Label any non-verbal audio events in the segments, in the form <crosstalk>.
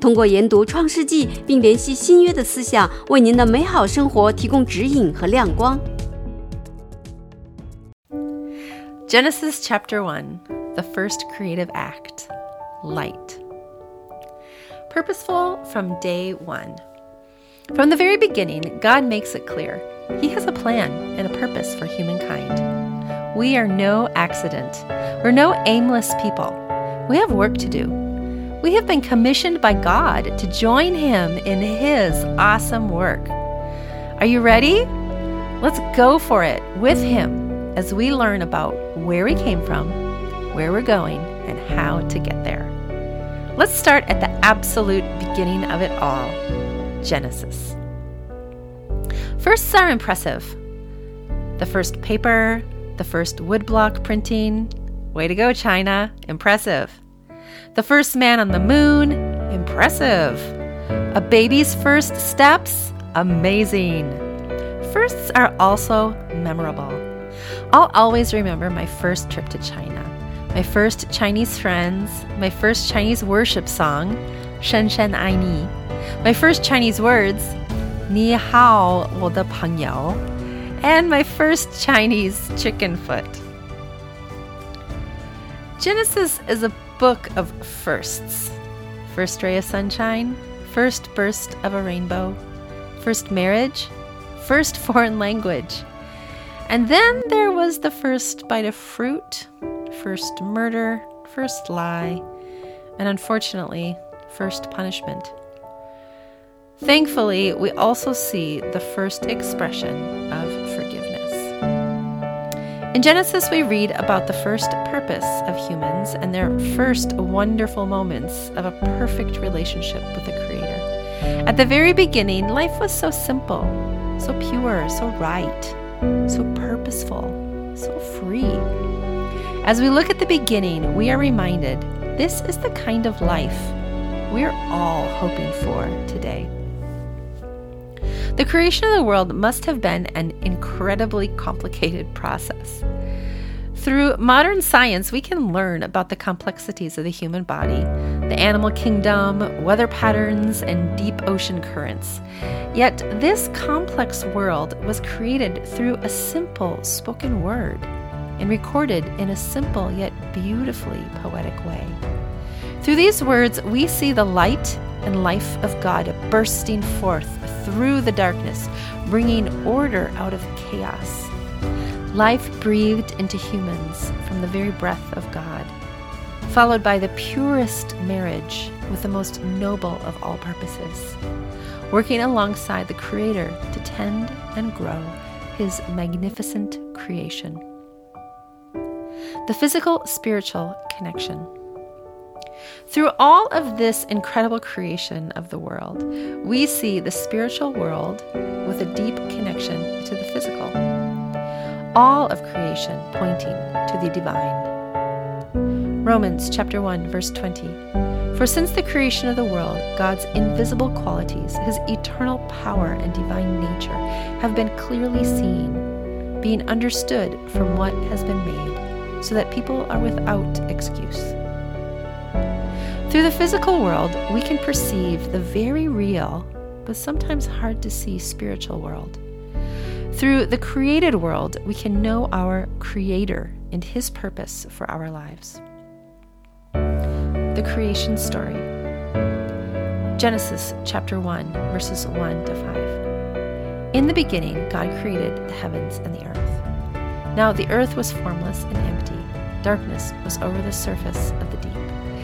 通过研读创世纪并联系新约的思想，为您的美好生活提供指引和亮光。 Genesis chapter 1, the first creative act light. Purposeful from day one. From the very beginning, God makes it clear He has a plan and a purpose for humankind. We are no accident, we're no aimless people. We have work to do. we have been commissioned by God to join Him in His awesome work. Are you ready? Let's go for it with Him as we learn about where we came from, where we're going, and how to get there. Let's start at the absolute beginning of it all Genesis. Firsts are impressive. The first paper, the first woodblock printing. Way to go, China! Impressive. The first man on the moon, impressive. A baby's first steps, amazing. Firsts are also memorable. I'll always remember my first trip to China, my first Chinese friends, my first Chinese worship song, Shen Shen Ai Ni, my first Chinese words, Ni Hao Wo De Peng Yao, and my first Chinese chicken foot. Genesis is a book of firsts. First ray of sunshine, first burst of a rainbow, first marriage, first <laughs> foreign language. And then there was the first bite of fruit, first murder, first lie, and unfortunately, first punishment. Thankfully, we also see the first expression of. In Genesis, we read about the first purpose of humans and their first wonderful moments of a perfect relationship with the Creator. At the very beginning, life was so simple, so pure, so right, so purposeful, so free. As we look at the beginning, we are reminded this is the kind of life we're all hoping for today. The creation of the world must have been an incredibly complicated process. Through modern science, we can learn about the complexities of the human body, the animal kingdom, weather patterns, and deep ocean currents. Yet, this complex world was created through a simple spoken word and recorded in a simple yet beautifully poetic way. Through these words, we see the light and life of God bursting forth through the darkness, bringing order out of chaos. Life breathed into humans from the very breath of God, followed by the purest marriage with the most noble of all purposes, working alongside the Creator to tend and grow His magnificent creation. The physical spiritual connection. Through all of this incredible creation of the world, we see the spiritual world with a deep connection to the physical. All of creation pointing to the divine. Romans chapter 1 verse 20. For since the creation of the world, God's invisible qualities, his eternal power and divine nature have been clearly seen, being understood from what has been made, so that people are without excuse. Through the physical world, we can perceive the very real, but sometimes hard to see spiritual world. Through the created world, we can know our Creator and His purpose for our lives. The creation story Genesis chapter 1, verses 1 to 5. In the beginning, God created the heavens and the earth. Now the earth was formless and empty, darkness was over the surface of the deep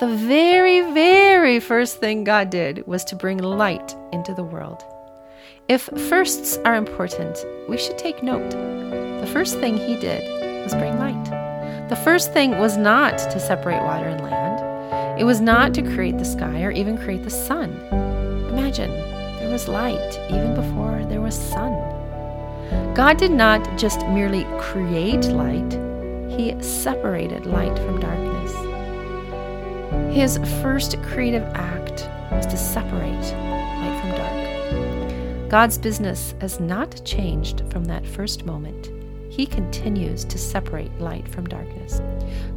The very, very first thing God did was to bring light into the world. If firsts are important, we should take note. The first thing He did was bring light. The first thing was not to separate water and land, it was not to create the sky or even create the sun. Imagine there was light even before there was sun. God did not just merely create light, He separated light from darkness. His first creative act was to separate light from dark. God's business has not changed from that first moment. He continues to separate light from darkness.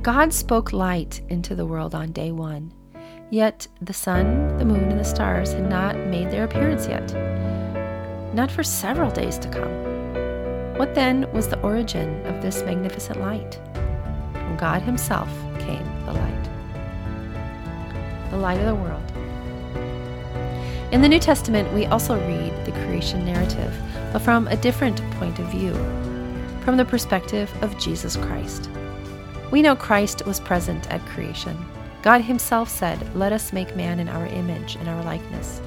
God spoke light into the world on day one, yet the sun, the moon, and the stars had not made their appearance yet, not for several days to come. What then was the origin of this magnificent light? From God Himself came the light of the world. In the New Testament, we also read the creation narrative, but from a different point of view, from the perspective of Jesus Christ. We know Christ was present at creation. God himself said, "Let us make man in our image and our likeness."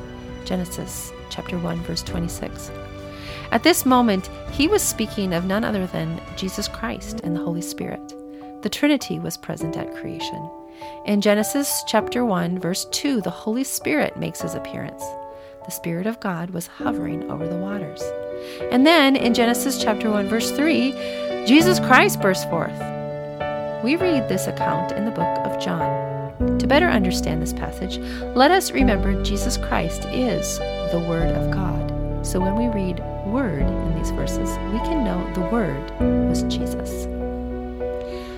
Genesis chapter 1 verse 26. At this moment, he was speaking of none other than Jesus Christ and the Holy Spirit. The Trinity was present at creation. In Genesis chapter 1, verse 2, the Holy Spirit makes his appearance. The Spirit of God was hovering over the waters. And then in Genesis chapter 1, verse 3, Jesus Christ burst forth. We read this account in the book of John. To better understand this passage, let us remember Jesus Christ is the Word of God. So when we read Word in these verses, we can know the Word was Jesus.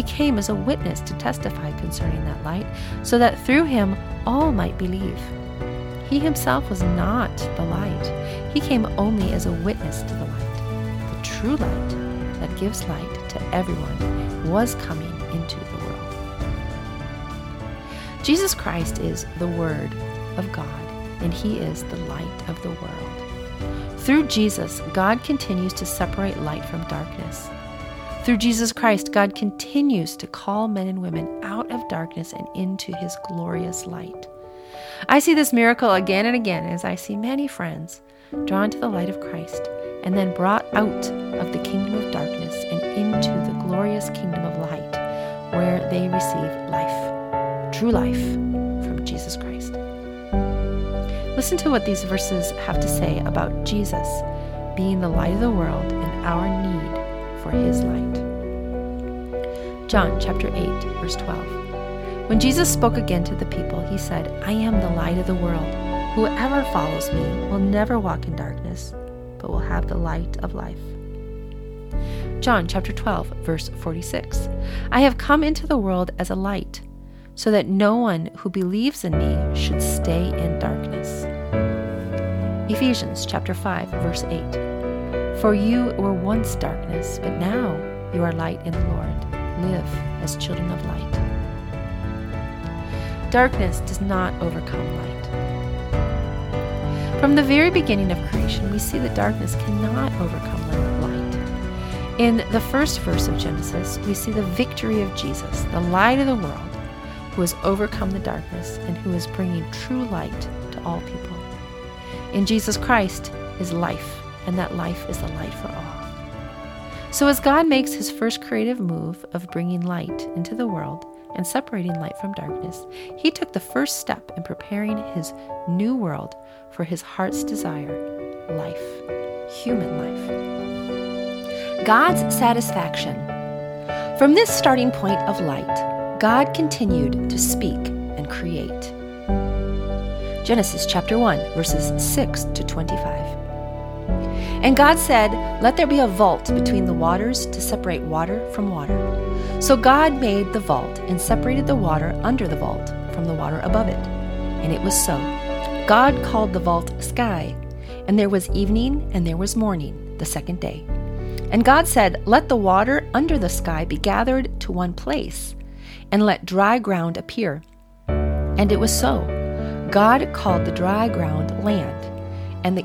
He came as a witness to testify concerning that light, so that through him all might believe. He himself was not the light, he came only as a witness to the light. The true light that gives light to everyone was coming into the world. Jesus Christ is the Word of God, and He is the light of the world. Through Jesus, God continues to separate light from darkness. Through Jesus Christ, God continues to call men and women out of darkness and into his glorious light. I see this miracle again and again as I see many friends drawn to the light of Christ and then brought out of the kingdom of darkness and into the glorious kingdom of light where they receive life, true life from Jesus Christ. Listen to what these verses have to say about Jesus being the light of the world and our need for his light. John chapter 8, verse 12. When Jesus spoke again to the people, he said, I am the light of the world. Whoever follows me will never walk in darkness, but will have the light of life. John chapter 12, verse 46. I have come into the world as a light, so that no one who believes in me should stay in darkness. Ephesians chapter 5, verse 8. For you were once darkness, but now you are light in the Lord. Live as children of light. Darkness does not overcome light. From the very beginning of creation, we see that darkness cannot overcome light. In the first verse of Genesis, we see the victory of Jesus, the light of the world, who has overcome the darkness and who is bringing true light to all people. In Jesus Christ is life and that life is the light for all. So, as God makes his first creative move of bringing light into the world and separating light from darkness, he took the first step in preparing his new world for his heart's desire life, human life. God's satisfaction. From this starting point of light, God continued to speak and create. Genesis chapter 1, verses 6 to 25. And God said, Let there be a vault between the waters to separate water from water. So God made the vault and separated the water under the vault from the water above it. And it was so. God called the vault sky. And there was evening and there was morning, the second day. And God said, Let the water under the sky be gathered to one place, and let dry ground appear. And it was so. God called the dry ground land, and the,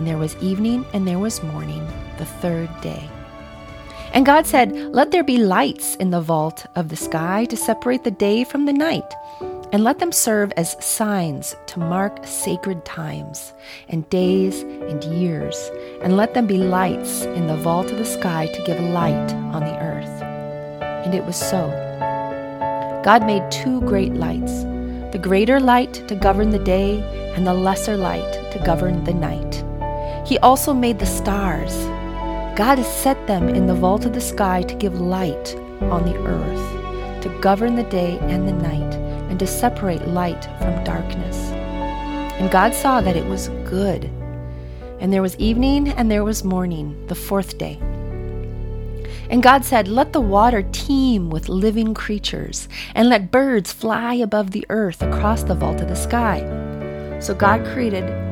And there was evening and there was morning, the third day. And God said, Let there be lights in the vault of the sky to separate the day from the night, and let them serve as signs to mark sacred times, and days and years, and let them be lights in the vault of the sky to give light on the earth. And it was so. God made two great lights the greater light to govern the day, and the lesser light to govern the night. He also made the stars. God has set them in the vault of the sky to give light on the earth, to govern the day and the night, and to separate light from darkness. And God saw that it was good. And there was evening and there was morning, the fourth day. And God said, Let the water teem with living creatures, and let birds fly above the earth across the vault of the sky. So God created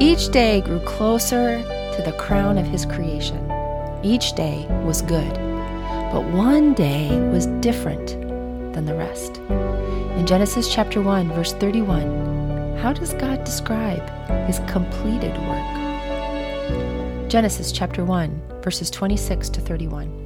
Each day grew closer to the crown of his creation. Each day was good, but one day was different than the rest. In Genesis chapter 1, verse 31, how does God describe his completed work? Genesis chapter 1, verses 26 to 31.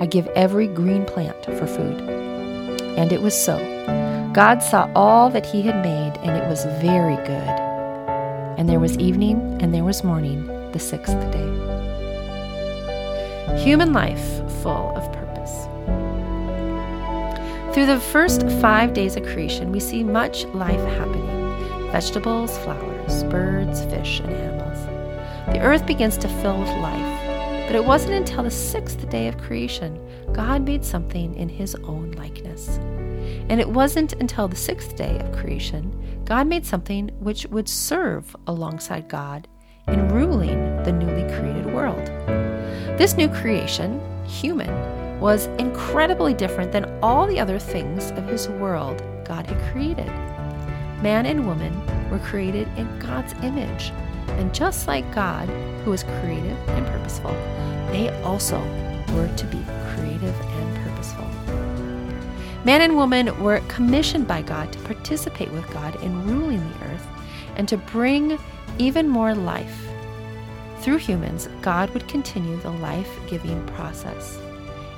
I give every green plant for food. And it was so. God saw all that he had made, and it was very good. And there was evening, and there was morning, the sixth day. Human life full of purpose. Through the first five days of creation, we see much life happening vegetables, flowers, birds, fish, and animals. The earth begins to fill with life, but it wasn't until the sixth day of creation God made something in his own likeness. And it wasn't until the sixth day of creation God made something which would serve alongside God in ruling the newly created world. This new creation, human, was incredibly different than all the other things of his world God had created. Man and woman were created in God's image, and just like God, who is creative and purposeful, they also were to be creative and purposeful. Man and woman were commissioned by God to participate with God in ruling the earth and to bring even more life. Through humans, God would continue the life giving process.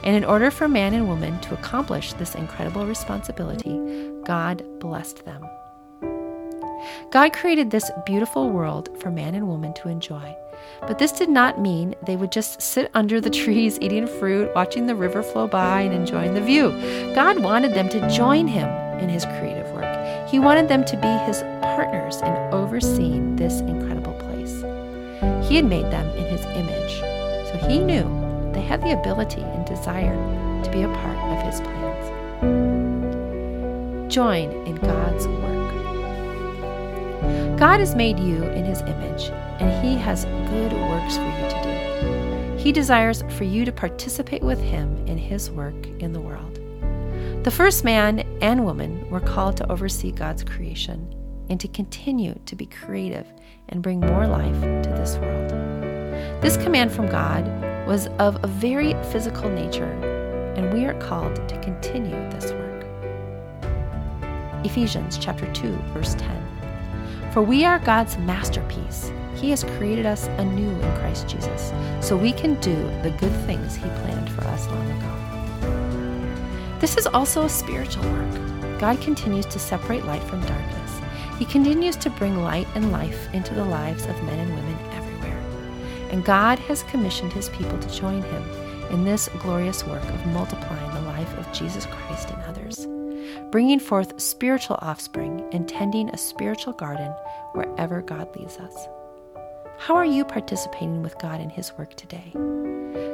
And in order for man and woman to accomplish this incredible responsibility, God blessed them. God created this beautiful world for man and woman to enjoy. But this did not mean they would just sit under the trees eating fruit, watching the river flow by, and enjoying the view. God wanted them to join Him in His creative work. He wanted them to be His partners in overseeing this incredible place. He had made them in His image, so He knew they had the ability and desire to be a part of His plans. Join in work. God has made you in His image, and He has good works for you to do. He desires for you to participate with Him in His work in the world. The first man and woman were called to oversee God's creation and to continue to be creative and bring more life to this world. This command from God was of a very physical nature, and we are called to continue this work. Ephesians chapter 2 verse 10. For we are God's masterpiece. He has created us anew in Christ Jesus, so we can do the good things He planned for us long ago. This is also a spiritual work. God continues to separate light from darkness. He continues to bring light and life into the lives of men and women everywhere. And God has commissioned His people to join Him in this glorious work of multiplying the life of Jesus Christ in others bringing forth spiritual offspring and tending a spiritual garden wherever God leads us. How are you participating with God in His work today?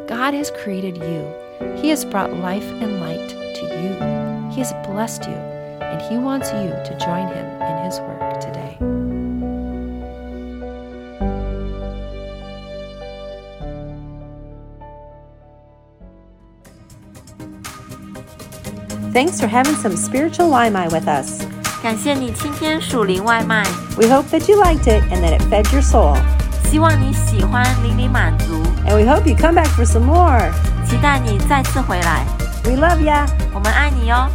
God has created you. He has brought life and light to you. He has blessed you, and He wants you to join Him in His work today. Thanks for having some spiritual Wai Mai with us. 感谢你今天属灵外卖，We hope that you liked it and that it fed your soul. 希望你喜欢，淋漓满足，And we hope you come back for some more. 期待你再次回来，We love ya. 我们爱你哟。